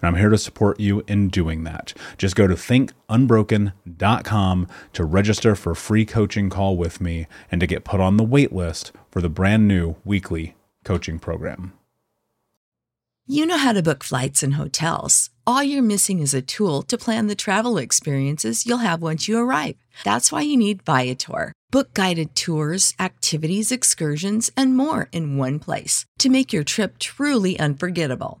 and I'm here to support you in doing that. Just go to thinkunbroken.com to register for a free coaching call with me and to get put on the wait list for the brand new weekly coaching program. You know how to book flights and hotels. All you're missing is a tool to plan the travel experiences you'll have once you arrive. That's why you need Viator. Book guided tours, activities, excursions, and more in one place to make your trip truly unforgettable.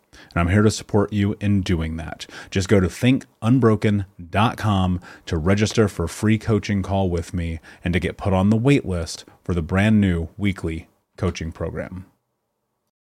and I'm here to support you in doing that. Just go to thinkunbroken.com to register for a free coaching call with me and to get put on the wait list for the brand new weekly coaching program.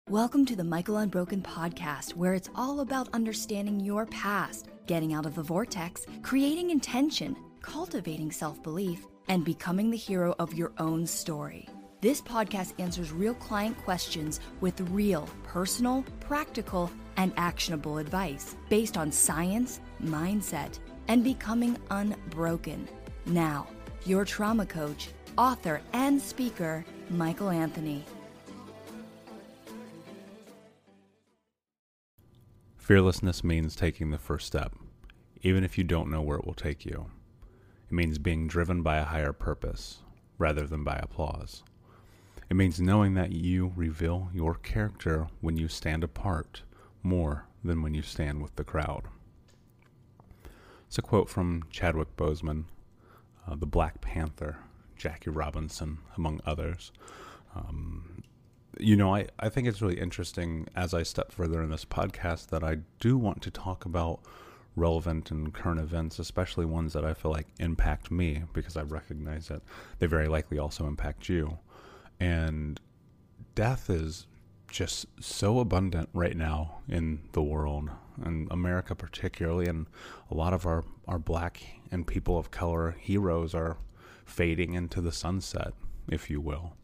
Welcome to the Michael Unbroken podcast, where it's all about understanding your past, getting out of the vortex, creating intention, cultivating self belief, and becoming the hero of your own story. This podcast answers real client questions with real, personal, practical, and actionable advice based on science, mindset, and becoming unbroken. Now, your trauma coach, author, and speaker, Michael Anthony. Fearlessness means taking the first step, even if you don't know where it will take you. It means being driven by a higher purpose rather than by applause. It means knowing that you reveal your character when you stand apart more than when you stand with the crowd. It's a quote from Chadwick Boseman, uh, the Black Panther, Jackie Robinson, among others. Um, you know, I, I think it's really interesting as I step further in this podcast that I do want to talk about relevant and current events, especially ones that I feel like impact me because I recognize that they very likely also impact you. And death is just so abundant right now in the world, and America particularly, and a lot of our, our black and people of color heroes are fading into the sunset, if you will.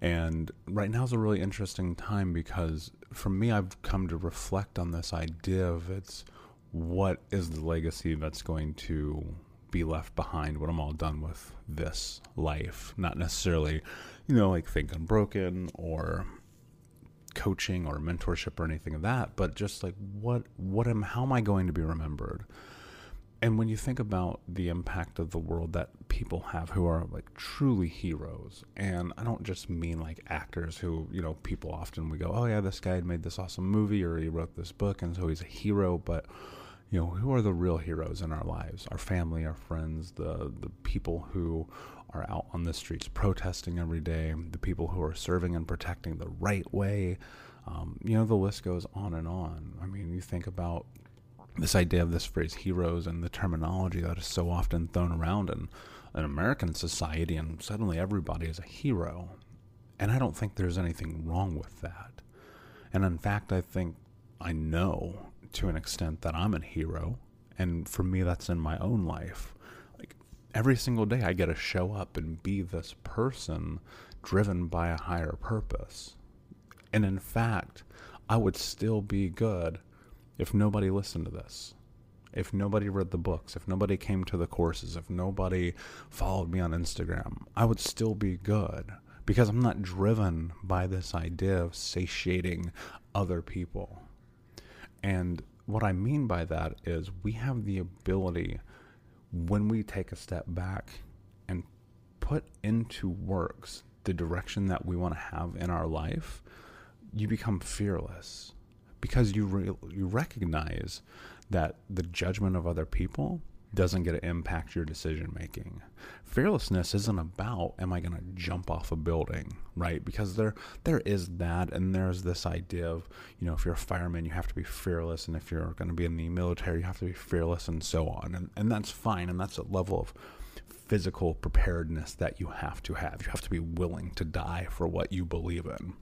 And right now is a really interesting time because for me, I've come to reflect on this idea of it's what is the legacy that's going to be left behind when I'm all done with this life. Not necessarily, you know, like Think Unbroken or coaching or mentorship or anything of that, but just like what what am how am I going to be remembered? And when you think about the impact of the world that people have who are like truly heroes, and I don't just mean like actors who, you know, people often we go, oh yeah, this guy made this awesome movie or he wrote this book and so he's a hero, but you know, who are the real heroes in our lives? Our family, our friends, the the people who are out on the streets protesting every day, the people who are serving and protecting the right way. Um, you know, the list goes on and on. I mean, you think about this idea of this phrase heroes and the terminology that is so often thrown around in an American society, and suddenly everybody is a hero. And I don't think there's anything wrong with that. And in fact, I think I know to an extent that I'm a hero. And for me, that's in my own life. Like every single day, I get to show up and be this person driven by a higher purpose. And in fact, I would still be good if nobody listened to this. If nobody read the books, if nobody came to the courses, if nobody followed me on Instagram, I would still be good because I'm not driven by this idea of satiating other people. And what I mean by that is we have the ability when we take a step back and put into works the direction that we want to have in our life, you become fearless. Because you re- you recognize that the judgment of other people doesn't get to impact your decision making. Fearlessness isn't about am I going to jump off a building, right? Because there there is that and there's this idea of, you know, if you're a fireman, you have to be fearless and if you're going to be in the military, you have to be fearless and so on. And and that's fine and that's a level of physical preparedness that you have to have. You have to be willing to die for what you believe in.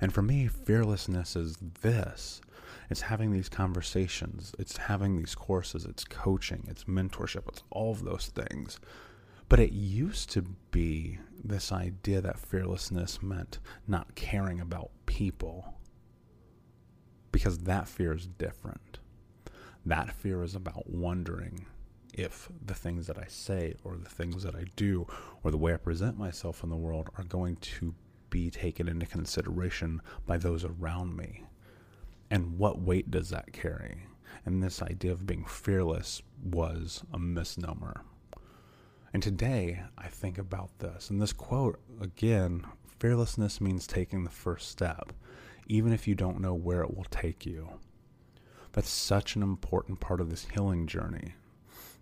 And for me, fearlessness is this it's having these conversations, it's having these courses, it's coaching, it's mentorship, it's all of those things. But it used to be this idea that fearlessness meant not caring about people because that fear is different. That fear is about wondering if the things that I say or the things that I do or the way I present myself in the world are going to be taken into consideration by those around me and what weight does that carry? And this idea of being fearless was a misnomer. And today I think about this. And this quote, again, fearlessness means taking the first step, even if you don't know where it will take you. That's such an important part of this healing journey.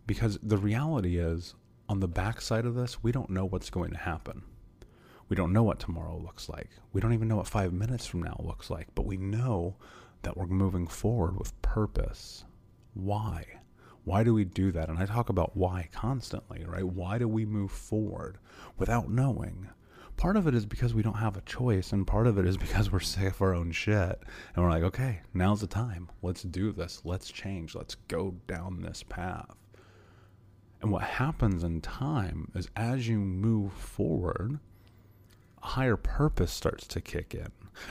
Because the reality is, on the backside of this, we don't know what's going to happen. We don't know what tomorrow looks like. We don't even know what five minutes from now looks like, but we know that we're moving forward with purpose. Why? Why do we do that? And I talk about why constantly, right? Why do we move forward without knowing? Part of it is because we don't have a choice, and part of it is because we're sick of our own shit. And we're like, okay, now's the time. Let's do this. Let's change. Let's go down this path. And what happens in time is as you move forward, higher purpose starts to kick in.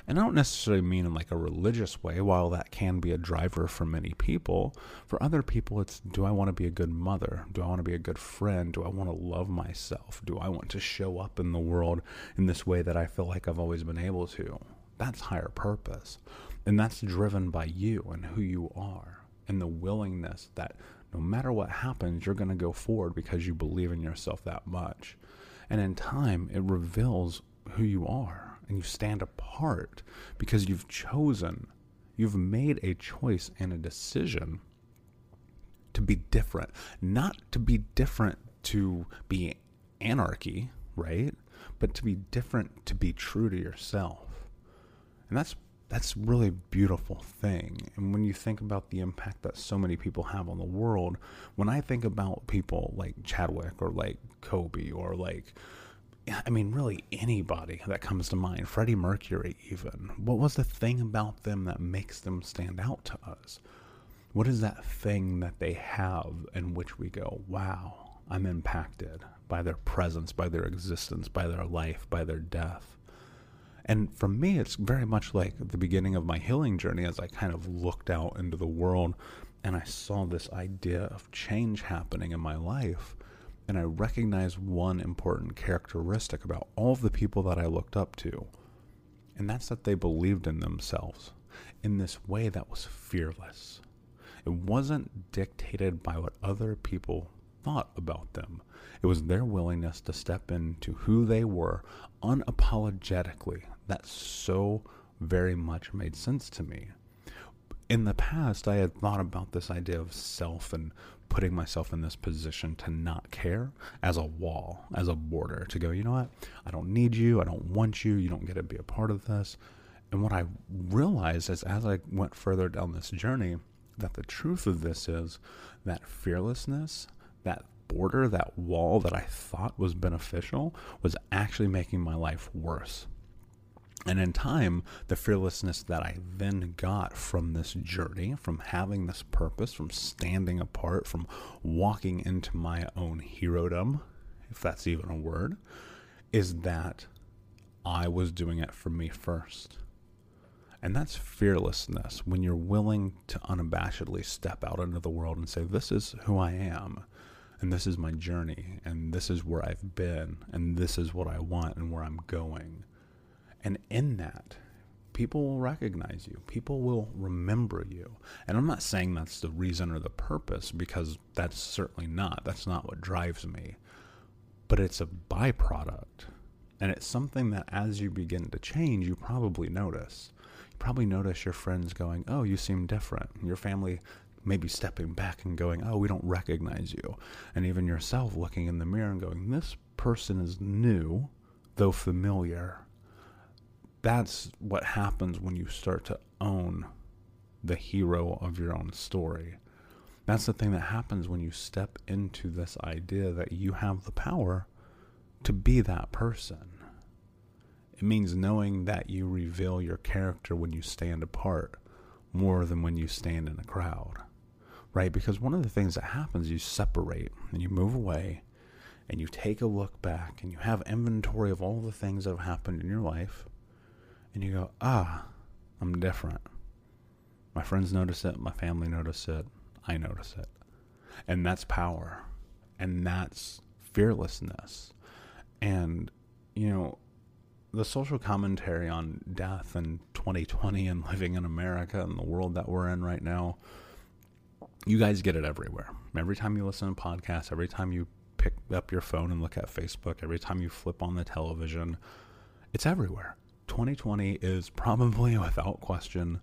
And I don't necessarily mean in like a religious way, while that can be a driver for many people. For other people, it's do I want to be a good mother? Do I want to be a good friend? Do I want to love myself? Do I want to show up in the world in this way that I feel like I've always been able to? That's higher purpose. And that's driven by you and who you are and the willingness that no matter what happens, you're going to go forward because you believe in yourself that much. And in time, it reveals who you are and you stand apart because you've chosen, you've made a choice and a decision to be different, not to be different to be anarchy, right? But to be different to be true to yourself. And that's that's really a beautiful thing. And when you think about the impact that so many people have on the world, when I think about people like Chadwick or like Kobe or like I mean, really anybody that comes to mind, Freddie Mercury, even. What was the thing about them that makes them stand out to us? What is that thing that they have in which we go, wow, I'm impacted by their presence, by their existence, by their life, by their death? And for me, it's very much like the beginning of my healing journey as I kind of looked out into the world and I saw this idea of change happening in my life. And I recognized one important characteristic about all of the people that I looked up to. And that's that they believed in themselves in this way that was fearless. It wasn't dictated by what other people thought about them. It was their willingness to step into who they were unapologetically that so very much made sense to me. In the past, I had thought about this idea of self and putting myself in this position to not care as a wall, as a border, to go, you know what? I don't need you. I don't want you. You don't get to be a part of this. And what I realized is as I went further down this journey, that the truth of this is that fearlessness, that border, that wall that I thought was beneficial, was actually making my life worse. And in time, the fearlessness that I then got from this journey, from having this purpose, from standing apart, from walking into my own herodom, if that's even a word, is that I was doing it for me first. And that's fearlessness when you're willing to unabashedly step out into the world and say, This is who I am, and this is my journey, and this is where I've been, and this is what I want, and where I'm going. And in that, people will recognize you, people will remember you. And I'm not saying that's the reason or the purpose, because that's certainly not. That's not what drives me. But it's a byproduct. And it's something that as you begin to change, you probably notice You probably notice your friends going, Oh, you seem different. Your family maybe stepping back and going, Oh, we don't recognize you. And even yourself looking in the mirror and going, This person is new, though familiar. That's what happens when you start to own the hero of your own story. That's the thing that happens when you step into this idea that you have the power to be that person. It means knowing that you reveal your character when you stand apart more than when you stand in a crowd, right? Because one of the things that happens, you separate and you move away and you take a look back and you have inventory of all the things that have happened in your life and you go, ah, I'm different. My friends notice it, my family notice it, I notice it. And that's power. And that's fearlessness. And, you know, the social commentary on death in 2020 and living in America and the world that we're in right now, you guys get it everywhere. Every time you listen to podcasts, every time you pick up your phone and look at Facebook, every time you flip on the television, it's everywhere. 2020 is probably, without question,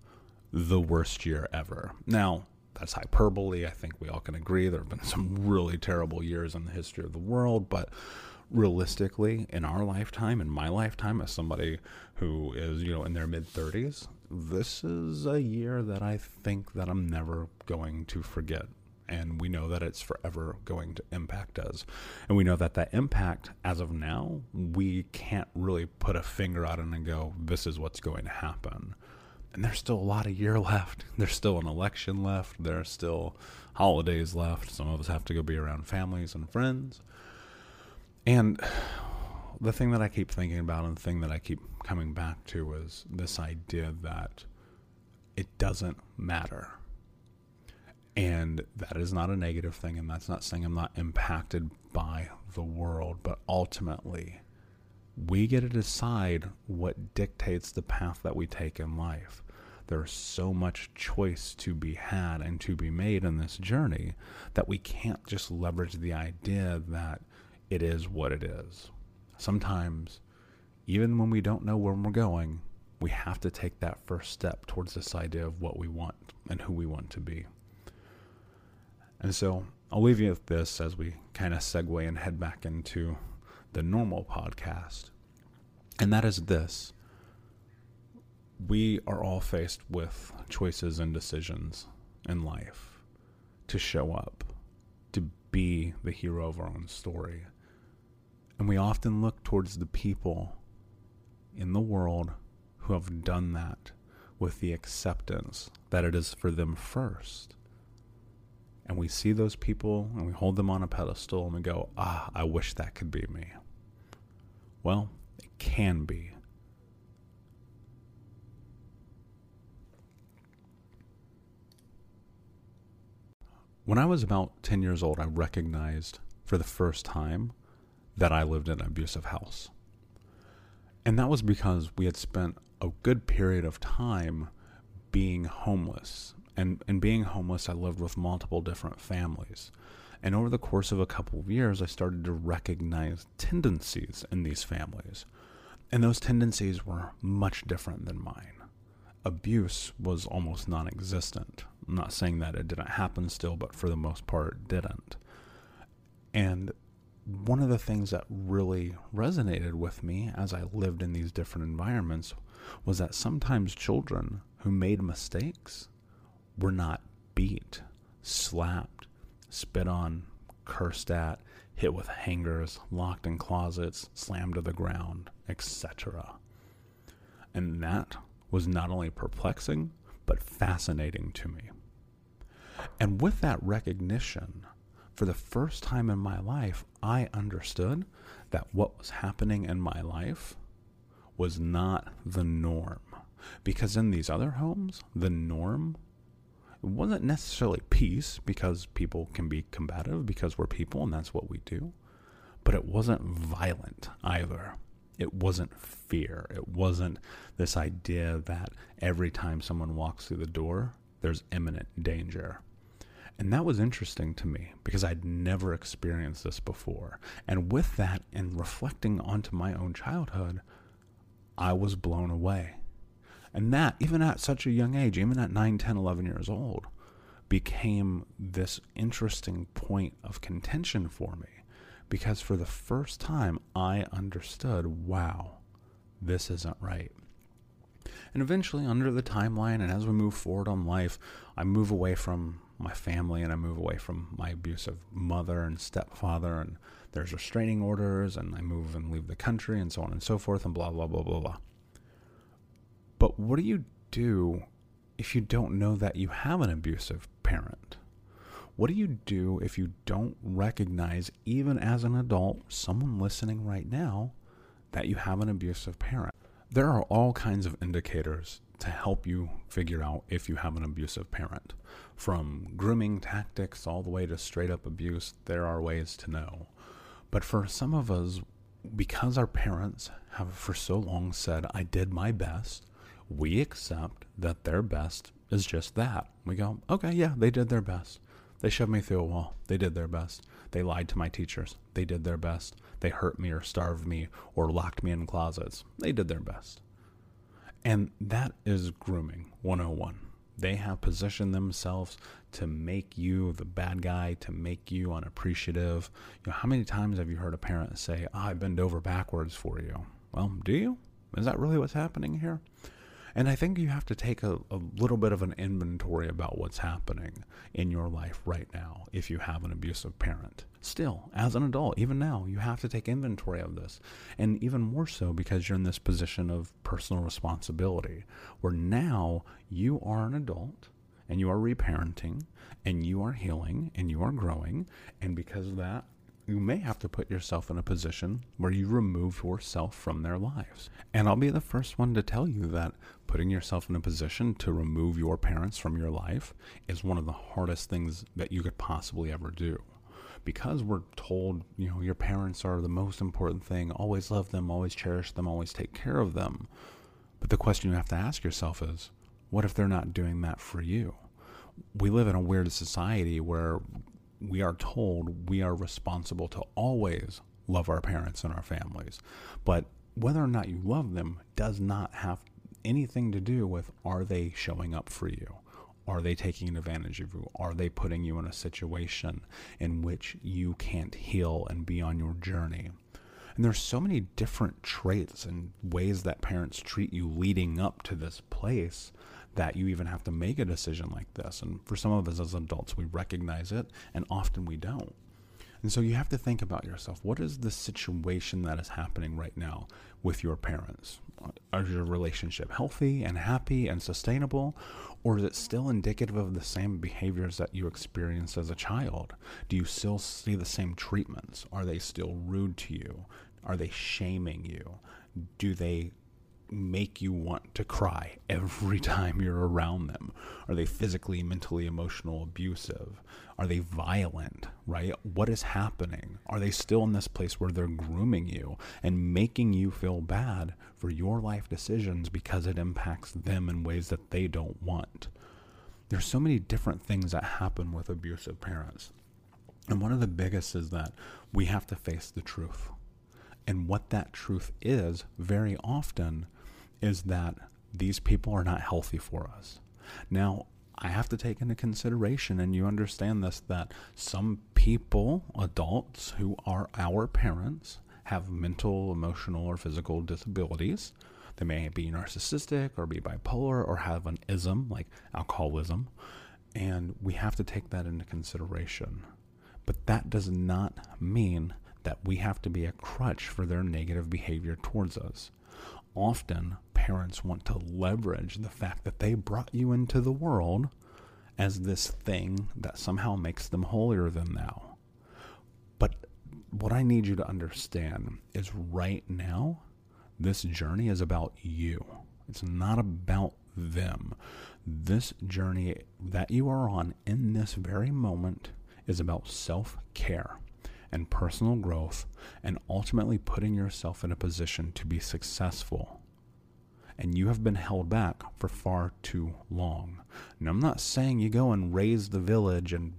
the worst year ever. Now, that's hyperbole. I think we all can agree there have been some really terrible years in the history of the world, but realistically in our lifetime in my lifetime as somebody who is you know in their mid 30s this is a year that i think that i'm never going to forget and we know that it's forever going to impact us. And we know that that impact as of now we can't really put a finger on it and go this is what's going to happen. And there's still a lot of year left. There's still an election left. There's still holidays left. Some of us have to go be around families and friends. And the thing that I keep thinking about and the thing that I keep coming back to is this idea that it doesn't matter. And that is not a negative thing. And that's not saying I'm not impacted by the world. But ultimately, we get to decide what dictates the path that we take in life. There's so much choice to be had and to be made in this journey that we can't just leverage the idea that it is what it is. Sometimes, even when we don't know where we're going, we have to take that first step towards this idea of what we want and who we want to be. And so I'll leave you with this as we kind of segue and head back into the normal podcast. And that is this we are all faced with choices and decisions in life to show up, to be the hero of our own story. And we often look towards the people in the world who have done that with the acceptance that it is for them first. And we see those people and we hold them on a pedestal and we go, ah, I wish that could be me. Well, it can be. When I was about 10 years old, I recognized for the first time that I lived in an abusive house. And that was because we had spent a good period of time being homeless. And, and being homeless, I lived with multiple different families. And over the course of a couple of years, I started to recognize tendencies in these families. And those tendencies were much different than mine. Abuse was almost non existent. I'm not saying that it didn't happen still, but for the most part, it didn't. And one of the things that really resonated with me as I lived in these different environments was that sometimes children who made mistakes were not beat, slapped, spit on, cursed at, hit with hangers, locked in closets, slammed to the ground, etc. And that was not only perplexing, but fascinating to me. And with that recognition, for the first time in my life, I understood that what was happening in my life was not the norm. Because in these other homes, the norm it wasn't necessarily peace because people can be combative because we're people and that's what we do. But it wasn't violent either. It wasn't fear. It wasn't this idea that every time someone walks through the door, there's imminent danger. And that was interesting to me because I'd never experienced this before. And with that, and reflecting onto my own childhood, I was blown away. And that, even at such a young age, even at 9, 10, 11 years old, became this interesting point of contention for me. Because for the first time, I understood wow, this isn't right. And eventually, under the timeline, and as we move forward on life, I move away from my family and I move away from my abusive mother and stepfather and there's restraining orders and I move and leave the country and so on and so forth and blah blah blah blah blah. But what do you do if you don't know that you have an abusive parent? What do you do if you don't recognize, even as an adult, someone listening right now, that you have an abusive parent? There are all kinds of indicators to help you figure out if you have an abusive parent. From grooming tactics all the way to straight up abuse, there are ways to know. But for some of us, because our parents have for so long said, I did my best, we accept that their best is just that. We go, okay, yeah, they did their best. They shoved me through a wall. They did their best. They lied to my teachers. They did their best. They hurt me or starved me or locked me in closets. They did their best. And that is grooming 101. They have positioned themselves to make you the bad guy, to make you unappreciative. You know, how many times have you heard a parent say, oh, I bend over backwards for you? Well, do you? Is that really what's happening here? And I think you have to take a, a little bit of an inventory about what's happening in your life right now if you have an abusive parent. Still, as an adult, even now, you have to take inventory of this. And even more so because you're in this position of personal responsibility, where now you are an adult and you are reparenting and you are healing and you are growing. And because of that, you may have to put yourself in a position where you remove yourself from their lives. And I'll be the first one to tell you that putting yourself in a position to remove your parents from your life is one of the hardest things that you could possibly ever do. Because we're told, you know, your parents are the most important thing, always love them, always cherish them, always take care of them. But the question you have to ask yourself is, what if they're not doing that for you? We live in a weird society where we are told we are responsible to always love our parents and our families. But whether or not you love them does not have anything to do with are they showing up for you? Are they taking advantage of you? Are they putting you in a situation in which you can't heal and be on your journey? And there's so many different traits and ways that parents treat you leading up to this place that you even have to make a decision like this. And for some of us as adults, we recognize it, and often we don't. And so you have to think about yourself. What is the situation that is happening right now with your parents? Is your relationship healthy and happy and sustainable? Or is it still indicative of the same behaviors that you experienced as a child? Do you still see the same treatments? Are they still rude to you? Are they shaming you? Do they make you want to cry every time you're around them? Are they physically, mentally, emotional, abusive? Are they violent, right? What is happening? Are they still in this place where they're grooming you and making you feel bad for your life decisions because it impacts them in ways that they don't want? There's so many different things that happen with abusive parents. And one of the biggest is that we have to face the truth. And what that truth is, very often, is that these people are not healthy for us. Now, I have to take into consideration, and you understand this, that some people, adults who are our parents, have mental, emotional, or physical disabilities. They may be narcissistic or be bipolar or have an ism like alcoholism. And we have to take that into consideration. But that does not mean that we have to be a crutch for their negative behavior towards us. Often, parents want to leverage the fact that they brought you into the world as this thing that somehow makes them holier than thou. But what I need you to understand is right now, this journey is about you. It's not about them. This journey that you are on in this very moment is about self care and personal growth and ultimately putting yourself in a position to be successful and you have been held back for far too long. And I'm not saying you go and raise the village and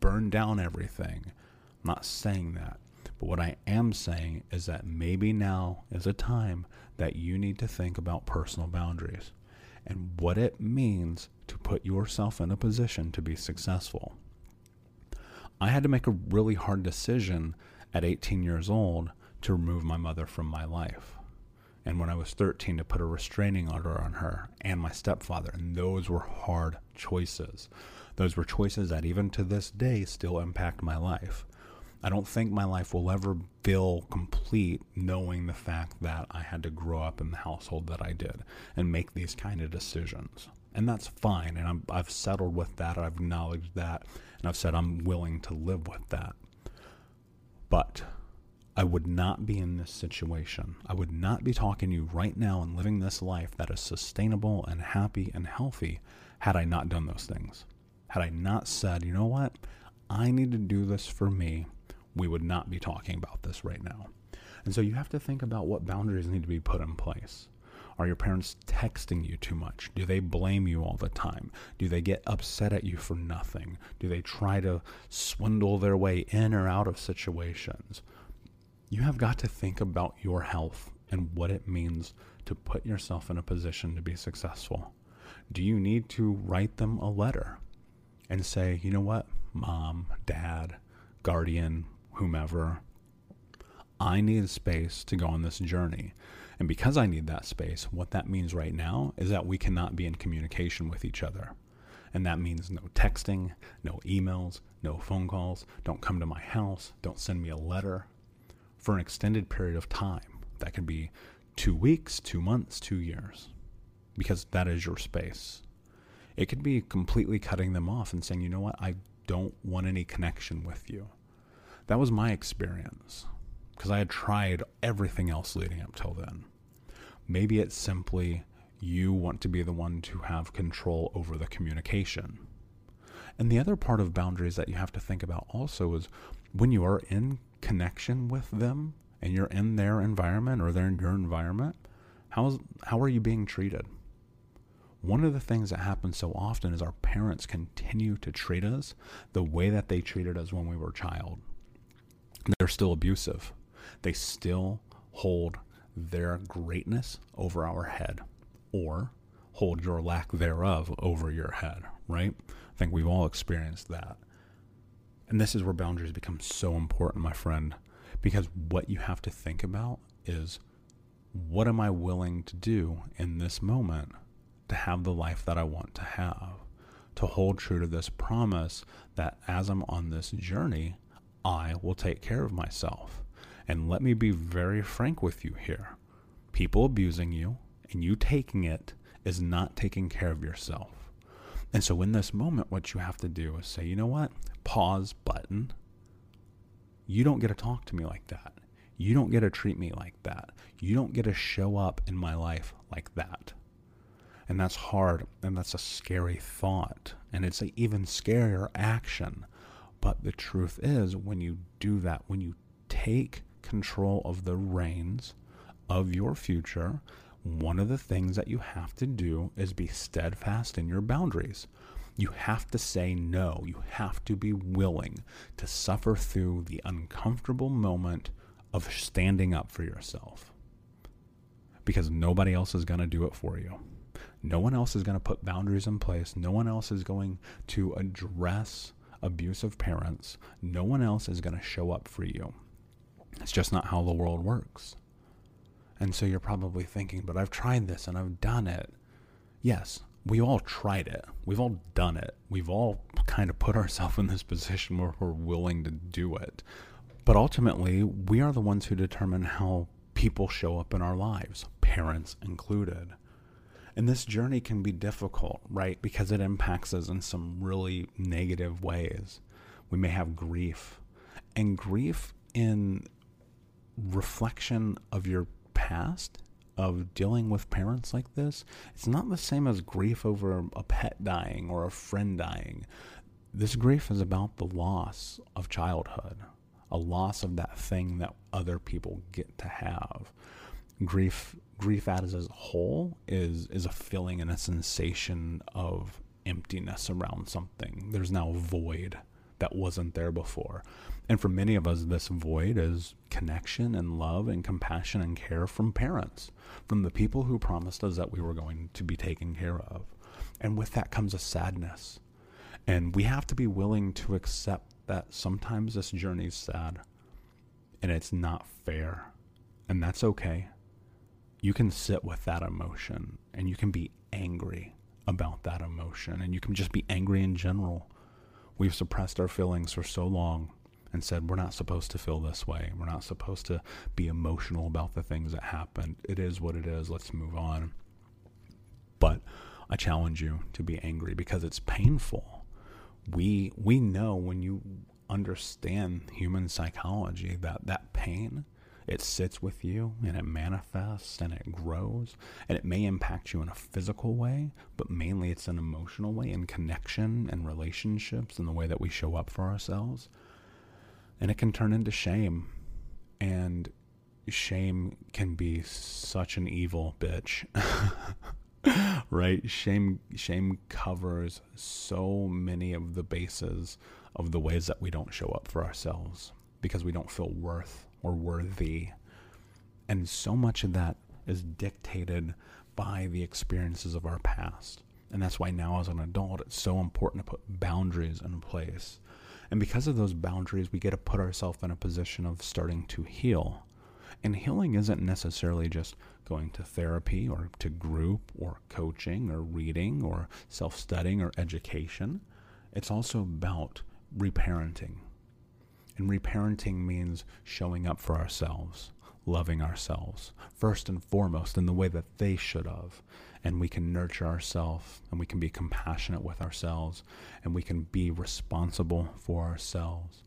burn down everything. I'm not saying that. But what I am saying is that maybe now is a time that you need to think about personal boundaries and what it means to put yourself in a position to be successful. I had to make a really hard decision at 18 years old to remove my mother from my life and when I was 13 to put a restraining order on her and my stepfather. And those were hard choices. Those were choices that even to this day still impact my life. I don't think my life will ever feel complete knowing the fact that I had to grow up in the household that I did and make these kind of decisions. And that's fine. And i have settled with that. I've acknowledged that. And I've said I'm willing to live with that. But I would not be in this situation. I would not be talking to you right now and living this life that is sustainable and happy and healthy had I not done those things. Had I not said, you know what, I need to do this for me, we would not be talking about this right now. And so you have to think about what boundaries need to be put in place. Are your parents texting you too much? Do they blame you all the time? Do they get upset at you for nothing? Do they try to swindle their way in or out of situations? you have got to think about your health and what it means to put yourself in a position to be successful. Do you need to write them a letter and say, you know what, mom, dad, guardian, whomever, I need space to go on this journey. And because I need that space, what that means right now is that we cannot be in communication with each other. And that means no texting, no emails, no phone calls. Don't come to my house. Don't send me a letter for an extended period of time. That could be two weeks, two months, two years, because that is your space. It could be completely cutting them off and saying, you know what, I don't want any connection with you. That was my experience because I had tried everything else leading up till then. Maybe it's simply you want to be the one to have control over the communication. And the other part of boundaries that you have to think about also is when you are in connection with them and you're in their environment or they're in your environment, how's, how are you being treated? One of the things that happens so often is our parents continue to treat us the way that they treated us when we were a child. They're still abusive. They still hold their greatness over our head or hold your lack thereof over your head, right? I think we've all experienced that. And this is where boundaries become so important, my friend, because what you have to think about is what am I willing to do in this moment to have the life that I want to have? To hold true to this promise that as I'm on this journey, I will take care of myself. And let me be very frank with you here. People abusing you and you taking it is not taking care of yourself. And so in this moment, what you have to do is say, you know what? Pause button. You don't get to talk to me like that. You don't get to treat me like that. You don't get to show up in my life like that. And that's hard and that's a scary thought. And it's an even scarier action. But the truth is, when you do that, when you take control of the reins of your future, one of the things that you have to do is be steadfast in your boundaries. You have to say no. You have to be willing to suffer through the uncomfortable moment of standing up for yourself. Because nobody else is going to do it for you. No one else is going to put boundaries in place. No one else is going to address abusive parents. No one else is going to show up for you. It's just not how the world works. And so you're probably thinking, but I've tried this and I've done it. Yes, we all tried it. We've all done it. We've all kind of put ourselves in this position where we're willing to do it. But ultimately, we are the ones who determine how people show up in our lives, parents included. And this journey can be difficult, right? Because it impacts us in some really negative ways. We may have grief. And grief in reflection of your past of dealing with parents like this, it's not the same as grief over a pet dying or a friend dying. This grief is about the loss of childhood, a loss of that thing that other people get to have. Grief grief as a whole is is a feeling and a sensation of emptiness around something. There's now a void that wasn't there before. And for many of us, this void is connection and love and compassion and care from parents, from the people who promised us that we were going to be taken care of. And with that comes a sadness. And we have to be willing to accept that sometimes this journey is sad and it's not fair. And that's okay. You can sit with that emotion and you can be angry about that emotion and you can just be angry in general We've suppressed our feelings for so long and said we're not supposed to feel this way. We're not supposed to be emotional about the things that happened. It is what it is. Let's move on. But I challenge you to be angry because it's painful. We we know when you understand human psychology that that pain it sits with you and it manifests and it grows and it may impact you in a physical way, but mainly it's an emotional way in connection and relationships and the way that we show up for ourselves. And it can turn into shame. And shame can be such an evil bitch. right? Shame shame covers so many of the bases of the ways that we don't show up for ourselves because we don't feel worth or worthy. And so much of that is dictated by the experiences of our past. And that's why now, as an adult, it's so important to put boundaries in place. And because of those boundaries, we get to put ourselves in a position of starting to heal. And healing isn't necessarily just going to therapy or to group or coaching or reading or self studying or education. It's also about reparenting, and reparenting means showing up for ourselves, loving ourselves, first and foremost in the way that they should have. And we can nurture ourselves and we can be compassionate with ourselves and we can be responsible for ourselves.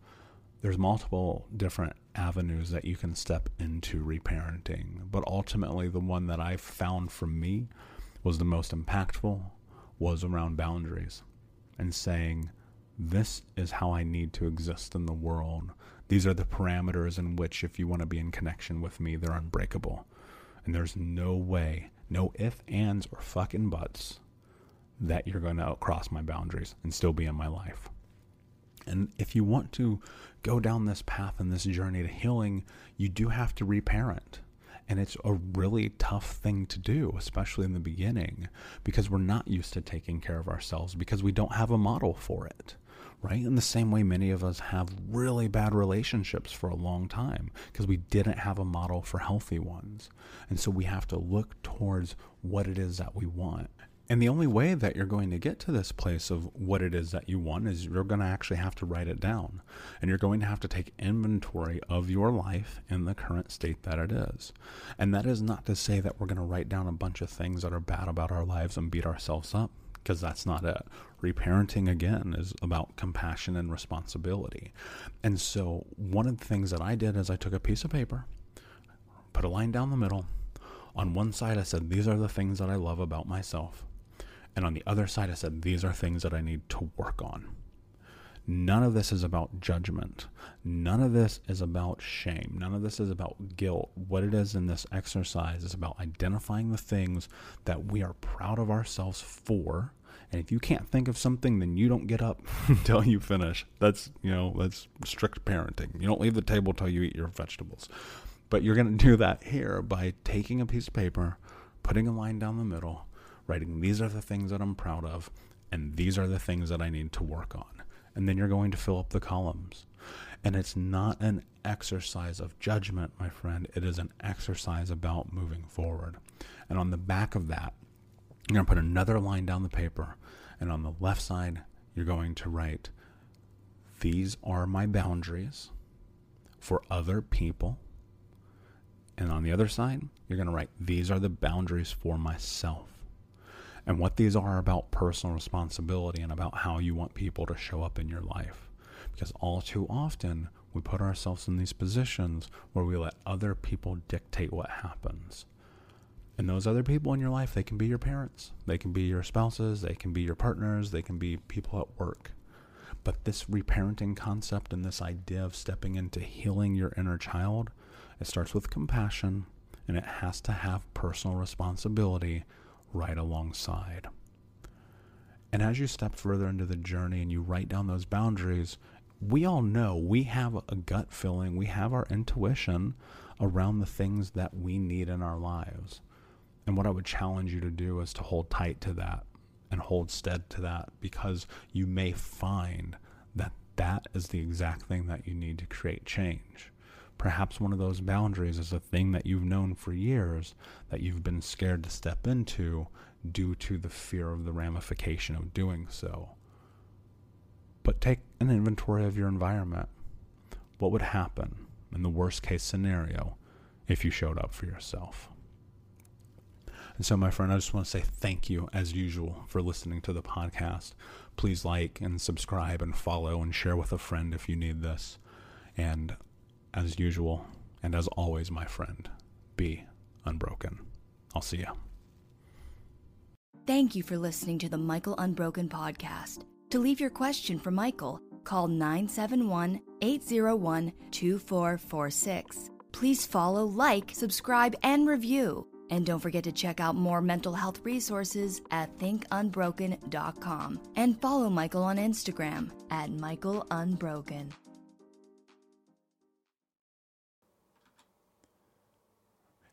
There's multiple different avenues that you can step into reparenting, but ultimately the one that I found for me was the most impactful was around boundaries and saying, this is how I need to exist in the world. These are the parameters in which, if you want to be in connection with me, they're unbreakable. And there's no way, no if, ands, or fucking buts that you're going to cross my boundaries and still be in my life. And if you want to go down this path and this journey to healing, you do have to reparent. And it's a really tough thing to do, especially in the beginning, because we're not used to taking care of ourselves because we don't have a model for it right? In the same way, many of us have really bad relationships for a long time because we didn't have a model for healthy ones. And so we have to look towards what it is that we want. And the only way that you're going to get to this place of what it is that you want is you're going to actually have to write it down. And you're going to have to take inventory of your life in the current state that it is. And that is not to say that we're going to write down a bunch of things that are bad about our lives and beat ourselves up, because that's not it. Reparenting, again, is about compassion and responsibility. And so, one of the things that I did is I took a piece of paper, put a line down the middle. On one side, I said, These are the things that I love about myself. And on the other side, I said, these are things that I need to work on. None of this is about judgment. None of this is about shame. None of this is about guilt. What it is in this exercise is about identifying the things that we are proud of ourselves for. And if you can't think of something, then you don't get up until you finish. That's, you know, that's strict parenting. You don't leave the table till you eat your vegetables. But you're going to do that here by taking a piece of paper, putting a line down the middle, writing these are the things that I'm proud of, and these are the things that I need to work on. And then you're going to fill up the columns. And it's not an exercise of judgment, my friend. It is an exercise about moving forward. And on the back of that, you're going to put another line down the paper. And on the left side, you're going to write, These are my boundaries for other people. And on the other side, you're going to write, These are the boundaries for myself and what these are about personal responsibility and about how you want people to show up in your life. Because all too often, we put ourselves in these positions where we let other people dictate what happens. And those other people in your life, they can be your parents, they can be your spouses, they can be your partners, they can be people at work. But this reparenting concept and this idea of stepping into healing your inner child, it starts with compassion and it has to have personal responsibility right alongside. And as you step further into the journey and you write down those boundaries, we all know we have a gut feeling, we have our intuition around the things that we need in our lives. And what I would challenge you to do is to hold tight to that and hold stead to that because you may find that that is the exact thing that you need to create change. Perhaps one of those boundaries is a thing that you've known for years that you've been scared to step into due to the fear of the ramification of doing so. But take an inventory of your environment. What would happen in the worst case scenario if you showed up for yourself? And so, my friend, I just want to say thank you, as usual, for listening to the podcast. Please like and subscribe and follow and share with a friend if you need this. And as usual, and as always, my friend, be unbroken. I'll see you. Thank you for listening to the Michael Unbroken podcast. To leave your question for Michael, call 971 801 2446. Please follow, like, subscribe, and review. And don't forget to check out more mental health resources at thinkunbroken.com. And follow Michael on Instagram at Michael Unbroken.